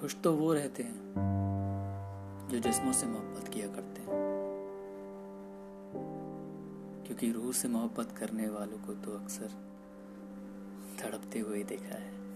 खुश तो वो रहते हैं जो जिस्मों से मोहब्बत किया करते हैं। क्योंकि रूह से मोहब्बत करने वालों को तो अक्सर तड़पते हुए देखा है।